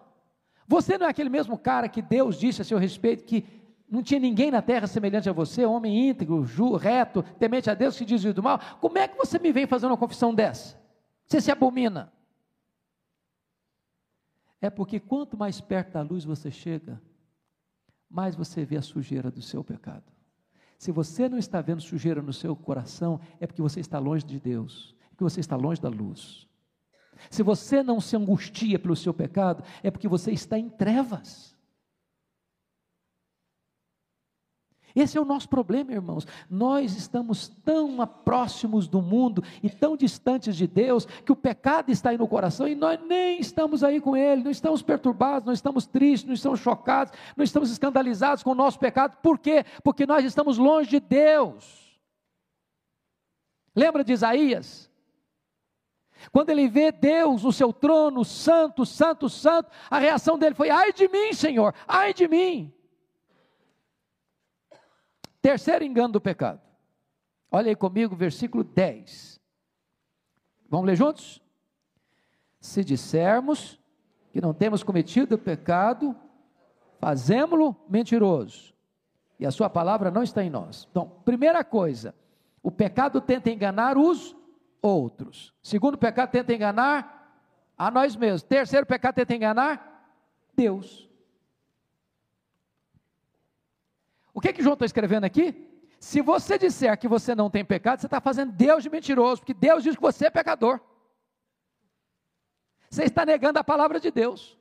Você não é aquele mesmo cara que Deus disse a seu respeito que não tinha ninguém na terra semelhante a você, homem íntegro, ju, reto, temente a Deus que desvia do mal. Como é que você me vem fazendo uma confissão dessa? Você se abomina. É porque quanto mais perto da luz você chega, mais você vê a sujeira do seu pecado. Se você não está vendo sujeira no seu coração, é porque você está longe de Deus, é porque você está longe da luz. Se você não se angustia pelo seu pecado, é porque você está em trevas. Esse é o nosso problema, irmãos. Nós estamos tão próximos do mundo e tão distantes de Deus que o pecado está aí no coração e nós nem estamos aí com Ele, não estamos perturbados, não estamos tristes, não estamos chocados, não estamos escandalizados com o nosso pecado. Por quê? Porque nós estamos longe de Deus. Lembra de Isaías? Quando ele vê Deus no seu trono, santo, santo, santo, a reação dele foi: ai de mim, Senhor, ai de mim. Terceiro engano do pecado. Olha aí comigo, versículo 10. Vamos ler juntos? Se dissermos que não temos cometido pecado, fazemos-lo mentiroso. E a sua palavra não está em nós. Então, primeira coisa, o pecado tenta enganar os outros. Segundo, pecado tenta enganar a nós mesmos. Terceiro, pecado tenta enganar Deus. O que, que João está escrevendo aqui? Se você disser que você não tem pecado, você está fazendo Deus de mentiroso, porque Deus diz que você é pecador. Você está negando a palavra de Deus.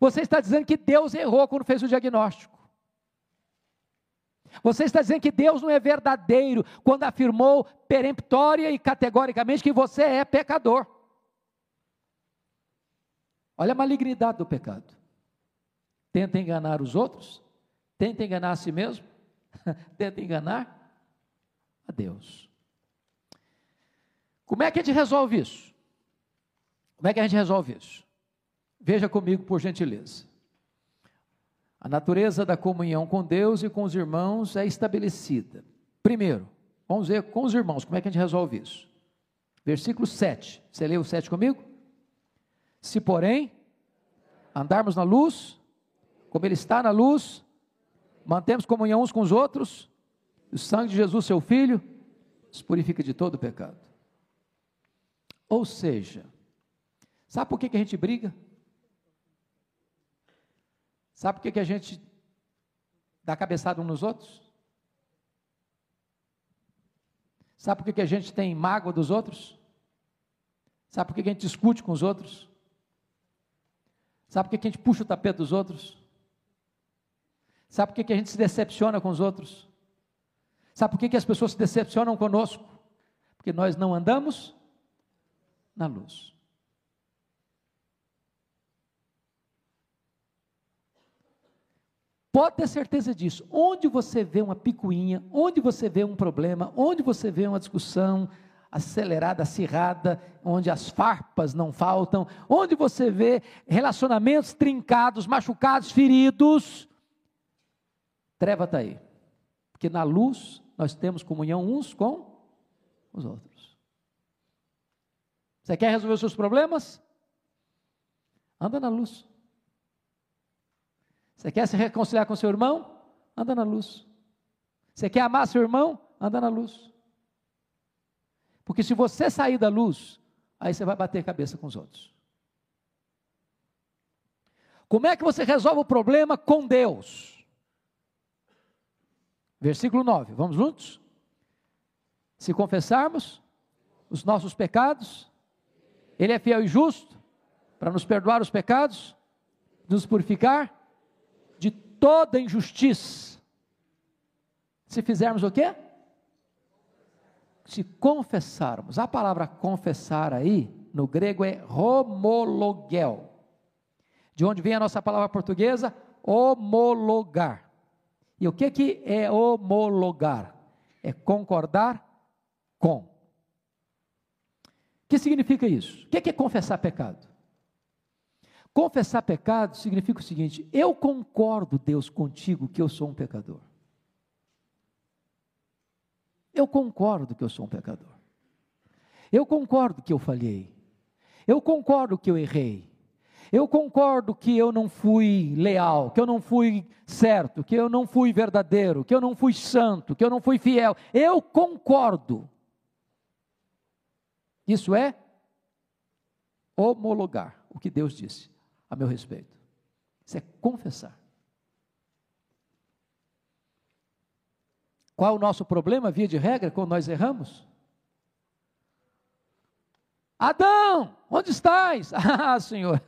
Você está dizendo que Deus errou quando fez o diagnóstico. Você está dizendo que Deus não é verdadeiro quando afirmou peremptória e categoricamente que você é pecador. Olha a malignidade do pecado. Tenta enganar os outros, Tenta enganar a si mesmo? Tenta enganar a Deus. Como é que a gente resolve isso? Como é que a gente resolve isso? Veja comigo, por gentileza. A natureza da comunhão com Deus e com os irmãos é estabelecida. Primeiro, vamos ver com os irmãos, como é que a gente resolve isso? Versículo 7. Você leu o 7 comigo? Se, porém, andarmos na luz, como Ele está na luz, mantemos comunhão uns com os outros, o sangue de Jesus, seu Filho, nos purifica de todo pecado. Ou seja, sabe por que, que a gente briga? Sabe por que, que a gente dá cabeçada uns nos outros? Sabe por que, que a gente tem mágoa dos outros? Sabe por que, que a gente discute com os outros? Sabe por que, que a gente puxa o tapete dos outros? Sabe por que, a gente se decepciona com os outros? Sabe por que, as pessoas se decepcionam conosco? Porque nós não andamos na luz. Pode ter certeza disso. Onde você vê uma picuinha, onde você vê um problema, onde você vê uma discussão acelerada, acirrada, onde as farpas não faltam, onde você vê relacionamentos trincados, machucados, feridos, Treva está aí. Porque na luz nós temos comunhão uns com os outros. Você quer resolver os seus problemas? Anda na luz. Você quer se reconciliar com seu irmão? Anda na luz. Você quer amar seu irmão? Anda na luz. Porque se você sair da luz, aí você vai bater cabeça com os outros. Como é que você resolve o problema com Deus? Versículo 9, vamos juntos? Se confessarmos os nossos pecados, Ele é fiel e justo para nos perdoar os pecados, nos purificar de toda injustiça. Se fizermos o quê? Se confessarmos. A palavra confessar aí, no grego é homologel. De onde vem a nossa palavra portuguesa? Homologar. E o que, que é homologar? É concordar com. O que significa isso? O que é confessar pecado? Confessar pecado significa o seguinte: eu concordo, Deus, contigo que eu sou um pecador. Eu concordo que eu sou um pecador. Eu concordo que eu falhei. Eu concordo que eu errei. Eu concordo que eu não fui leal, que eu não fui certo, que eu não fui verdadeiro, que eu não fui santo, que eu não fui fiel. Eu concordo. Isso é homologar o que Deus disse a meu respeito. Isso é confessar. Qual o nosso problema, via de regra, quando nós erramos? Adão, onde estás? Ah, Senhor,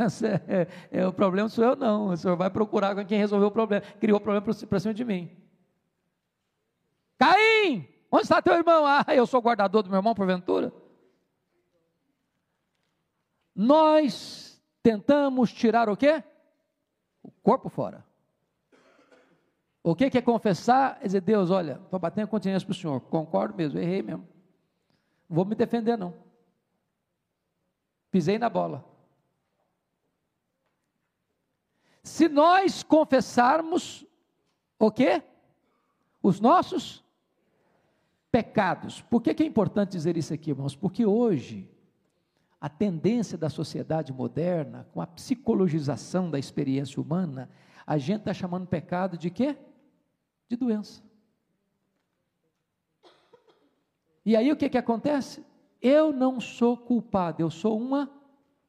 é, é, o problema sou eu não. O Senhor vai procurar quem resolveu o problema, criou o problema para cima de mim. Caim, onde está teu irmão? Ah, eu sou guardador do meu irmão, porventura. Nós tentamos tirar o quê? O corpo fora. O que é confessar? É dizer, Deus, olha, estou batendo continência para o Senhor. Concordo mesmo, errei mesmo. Não vou me defender, não. Pisei na bola. Se nós confessarmos o quê? Os nossos pecados. Por que, que é importante dizer isso aqui, irmãos? Porque hoje, a tendência da sociedade moderna, com a psicologização da experiência humana, a gente está chamando pecado de quê? De doença. E aí o que, que acontece? Eu não sou culpado, eu sou uma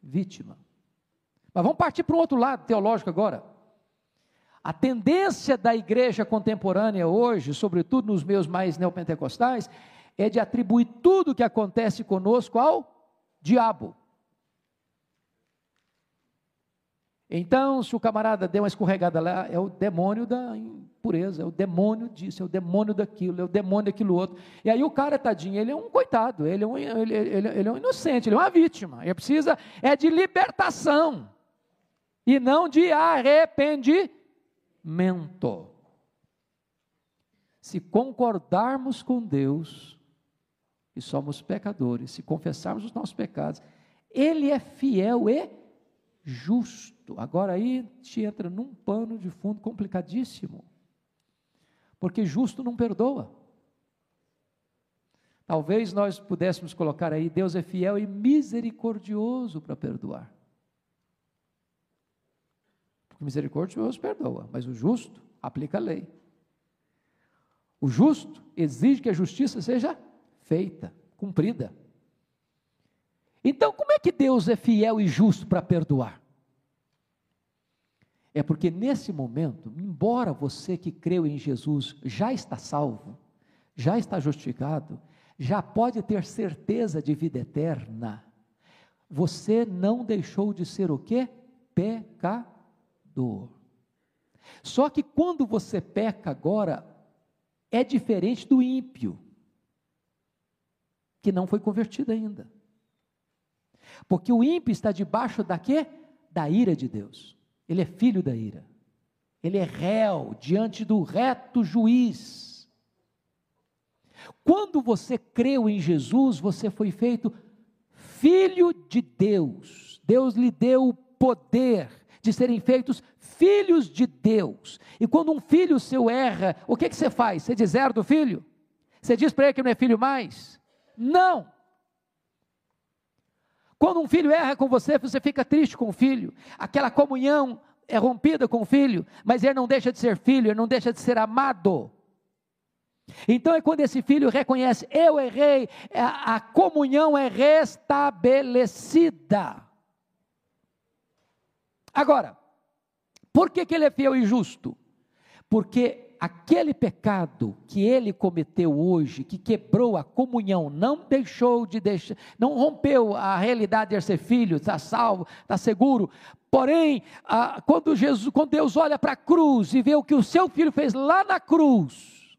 vítima. Mas vamos partir para um outro lado teológico agora. A tendência da igreja contemporânea hoje, sobretudo nos meus mais neopentecostais, é de atribuir tudo o que acontece conosco ao diabo. Então, se o camarada deu uma escorregada lá, é o demônio da impureza, é o demônio disso, é o demônio daquilo, é o demônio daquilo outro. E aí o cara, tadinho, ele é um coitado, ele é um, ele, ele, ele é um inocente, ele é uma vítima. Ele precisa é de libertação e não de arrependimento. Se concordarmos com Deus, e somos pecadores, se confessarmos os nossos pecados, Ele é fiel e justo. Agora aí te entra num pano de fundo complicadíssimo. Porque justo não perdoa. Talvez nós pudéssemos colocar aí: Deus é fiel e misericordioso para perdoar. Porque misericordioso perdoa, mas o justo aplica a lei. O justo exige que a justiça seja feita, cumprida. Então, como é que Deus é fiel e justo para perdoar? É porque nesse momento, embora você que creu em Jesus já está salvo, já está justificado, já pode ter certeza de vida eterna, você não deixou de ser o que? Pecador. Só que quando você peca agora, é diferente do ímpio, que não foi convertido ainda. Porque o ímpio está debaixo da quê? Da ira de Deus. Ele é filho da ira. Ele é réu diante do reto juiz. Quando você creu em Jesus, você foi feito filho de Deus. Deus lhe deu o poder de serem feitos filhos de Deus. E quando um filho seu erra, o que, que você faz? Você deserta do filho? Você diz para ele que não é filho mais? Não. Quando um filho erra com você, você fica triste com o filho. Aquela comunhão é rompida com o filho, mas ele não deixa de ser filho, ele não deixa de ser amado. Então é quando esse filho reconhece: eu errei, a, comunhão é restabelecida. Agora, por que, que ele é fiel e justo? Porque aquele pecado que ele cometeu hoje, que quebrou a comunhão, não deixou de deixar, não rompeu a realidade de ser filho, está salvo, está seguro. Porém, quando, Jesus, quando Deus olha para a cruz e vê o que o seu filho fez lá na cruz,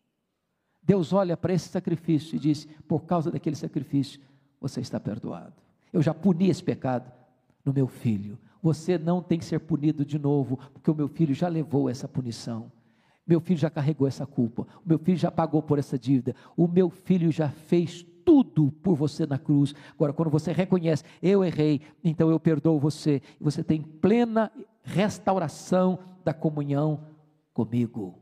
Deus olha para esse sacrifício e diz: por causa daquele sacrifício, você está perdoado. Eu já puni esse pecado no meu filho. Você não tem que ser punido de novo, porque o meu filho já levou essa punição. Meu filho já carregou essa culpa. O meu filho já pagou por essa dívida. O meu filho já fez tudo por você na cruz. Agora, quando você reconhece, eu errei, então eu perdoo você. E você tem plena restauração da comunhão comigo.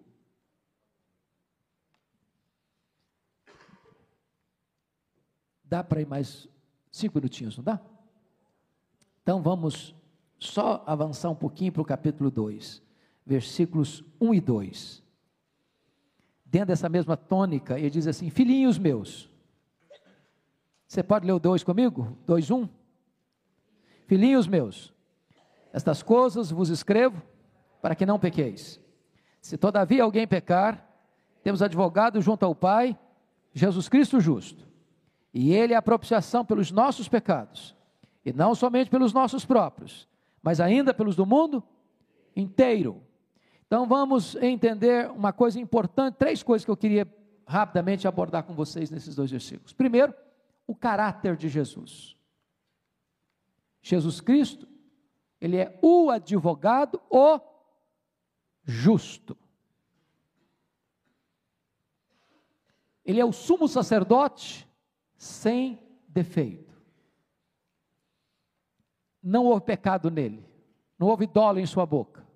Dá para ir mais cinco minutinhos, não dá? Então vamos só avançar um pouquinho para o capítulo 2 versículos 1 e 2. Dentro dessa mesma tônica, ele diz assim: Filhinhos meus. Você pode ler o 2 comigo? 2, 1. Filhinhos meus, estas coisas vos escrevo para que não pequeis. Se todavia alguém pecar, temos advogado junto ao Pai, Jesus Cristo justo. E Ele é a propiciação pelos nossos pecados, e não somente pelos nossos próprios, mas ainda pelos do mundo inteiro. Então vamos entender uma coisa importante, três coisas que eu queria rapidamente abordar com vocês nesses dois versículos. Primeiro, o caráter de Jesus. Jesus Cristo, ele é o advogado, o justo. Ele é o sumo sacerdote sem defeito. Não houve pecado nele, não houve dolo em sua boca.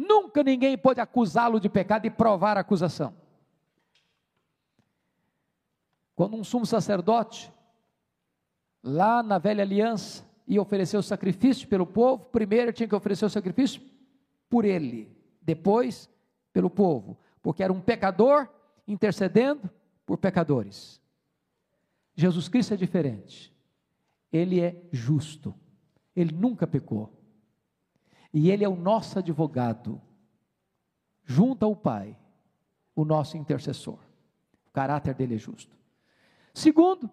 Nunca ninguém pôde acusá-lo de pecado e provar a acusação. Quando um sumo sacerdote, lá na velha aliança, ia oferecer o sacrifício pelo povo, primeiro tinha que oferecer o sacrifício por ele, depois pelo povo, porque era um pecador intercedendo por pecadores. Jesus Cristo é diferente. Ele é justo. Ele nunca pecou. E ele é o nosso advogado, junto ao Pai, o nosso intercessor. O caráter dele é justo. Segundo,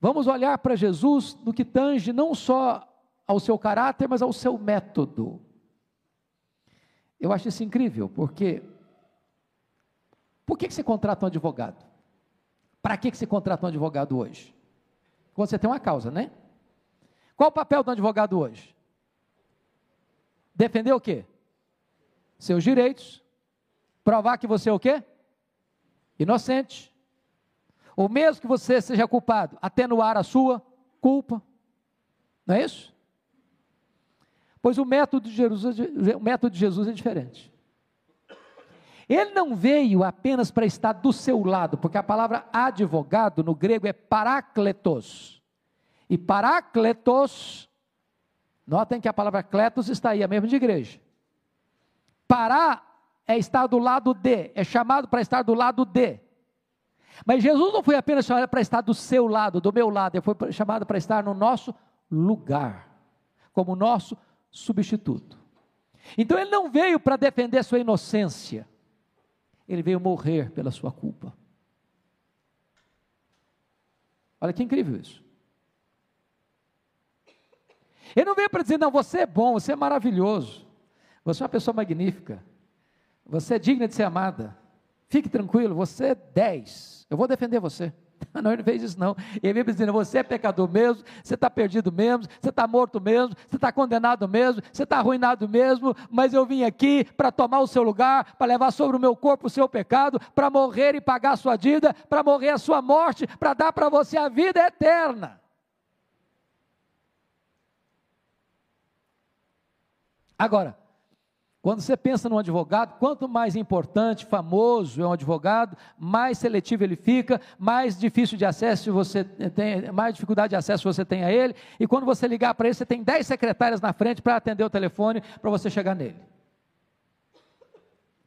vamos olhar para Jesus no que tange não só ao seu caráter, mas ao seu método. Eu acho isso incrível, porque por que você contrata um advogado? Para que você contrata um advogado hoje? Quando você tem uma causa, né? Qual o papel do advogado hoje? Defender o quê? Seus direitos. Provar que você é o quê? Inocente. Ou mesmo que você seja culpado, atenuar a sua culpa. Não é isso? Pois o método de Jesus, o método de Jesus é diferente. Ele não veio apenas para estar do seu lado, porque a palavra advogado no grego é parakletos. E parakletos Notem que a palavra kletos está aí, a mesma de igreja. Parar é estar do lado de, é chamado para estar do lado de. Mas Jesus não foi apenas chamado para estar do seu lado, do meu lado, ele foi chamado para estar no nosso lugar, como nosso substituto. Então ele não veio para defender sua inocência, ele veio morrer pela sua culpa. Olha que incrível isso. Ele não veio para dizer, não, você é bom, você é maravilhoso, você é uma pessoa magnífica, você é digna de ser amada, fique tranquilo, você é 10, eu vou defender você. Não, ele não fez isso não. Ele veio dizendo: você é pecador mesmo, você está perdido mesmo, você está morto mesmo, você está condenado mesmo, você está arruinado mesmo, mas eu vim aqui para tomar o seu lugar, para levar sobre o meu corpo o seu pecado, para morrer e pagar a sua dívida, para morrer a sua morte, para dar para você a vida eterna. Agora, quando você pensa num advogado, quanto mais importante, famoso é um advogado, mais seletivo ele fica, mais difícil de acesso você tem, mais dificuldade de acesso você tem a ele, e quando você ligar para ele, você tem 10 secretárias na frente para atender o telefone para você chegar nele.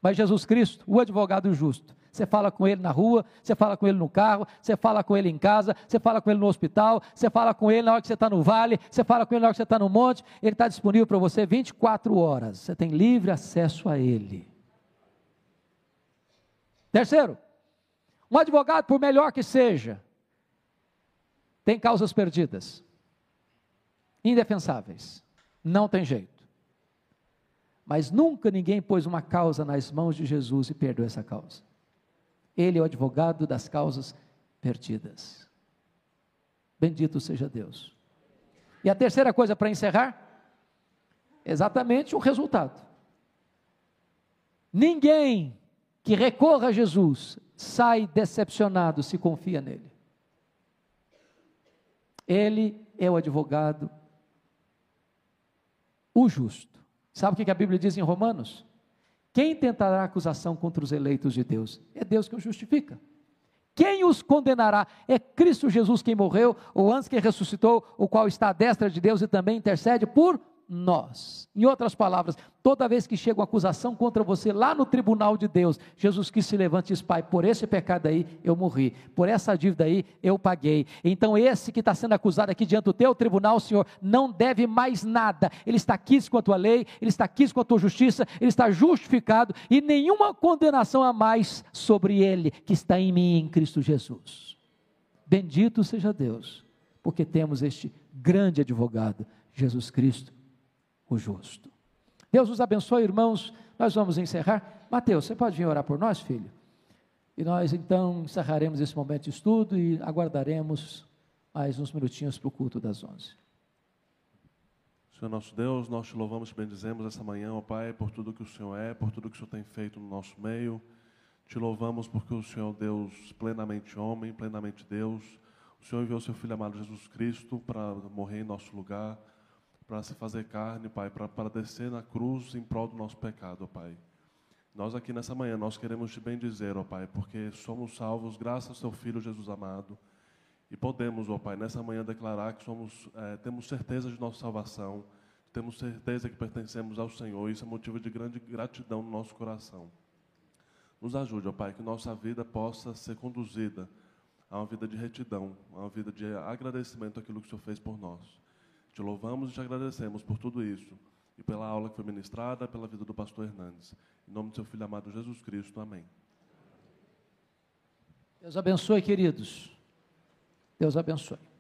Mas Jesus Cristo, o advogado justo, você fala com ele na rua, você fala com ele no carro, você fala com ele em casa, você fala com ele no hospital, você fala com ele na hora que você está no vale, você fala com ele na hora que você está no monte, ele está disponível para você 24 horas, você tem livre acesso a ele. Terceiro, um advogado, por melhor que seja, tem causas perdidas, indefensáveis, não tem jeito. Mas nunca ninguém pôs uma causa nas mãos de Jesus e perdeu essa causa. Ele é o advogado das causas perdidas. Bendito seja Deus. E a terceira coisa para encerrar, exatamente o resultado. Ninguém que recorra a Jesus sai decepcionado se confia nele. Ele é o advogado, o justo. Sabe o que a Bíblia diz em Romanos? Quem tentará acusação contra os eleitos de Deus? É Deus que os justifica. Quem os condenará? É Cristo Jesus quem morreu, ou antes que ressuscitou, o qual está à destra de Deus e também intercede por nós. Em outras palavras, toda vez que chega uma acusação contra você lá no tribunal de Deus, Jesus Cristo se levanta e diz: Pai, por esse pecado aí eu morri, por essa dívida aí eu paguei. Então, esse que está sendo acusado aqui diante do teu tribunal, Senhor, não deve mais nada. Ele está aqui com a tua lei, ele está aqui com a tua justiça, ele está justificado e nenhuma condenação a mais sobre ele que está em mim em Cristo Jesus. Bendito seja Deus, porque temos este grande advogado, Jesus Cristo o justo. Deus os abençoe, irmãos. Nós vamos encerrar. Mateus, você pode vir orar por nós, filho? E nós então encerraremos esse momento de estudo e aguardaremos mais uns minutinhos para o culto das onze. Senhor nosso Deus, nós te louvamos e bendizemos essa manhã, ó Pai, por tudo que o Senhor é, por tudo que o Senhor tem feito no nosso meio. Te louvamos porque o Senhor é Deus plenamente homem, plenamente Deus. O Senhor enviou seu Filho amado Jesus Cristo para morrer em nosso lugar para se fazer carne, Pai, para, descer na cruz em prol do nosso pecado, Pai. Nós aqui nessa manhã, nós queremos te bem dizer, ó Pai, porque somos salvos graças ao Seu Filho Jesus amado. E podemos, ó Pai, nessa manhã declarar que somos, é, temos certeza de nossa salvação, temos certeza que pertencemos ao Senhor, e isso é motivo de grande gratidão no nosso coração. Nos ajude, ó Pai, que nossa vida possa ser conduzida a uma vida de retidão, a uma vida de agradecimento àquilo que o Senhor fez por nós. Te louvamos e te agradecemos por tudo isso e pela aula que foi ministrada, pela vida do pastor Hernandes. Em nome do seu filho amado Jesus Cristo. Amém. Deus abençoe, queridos. Deus abençoe.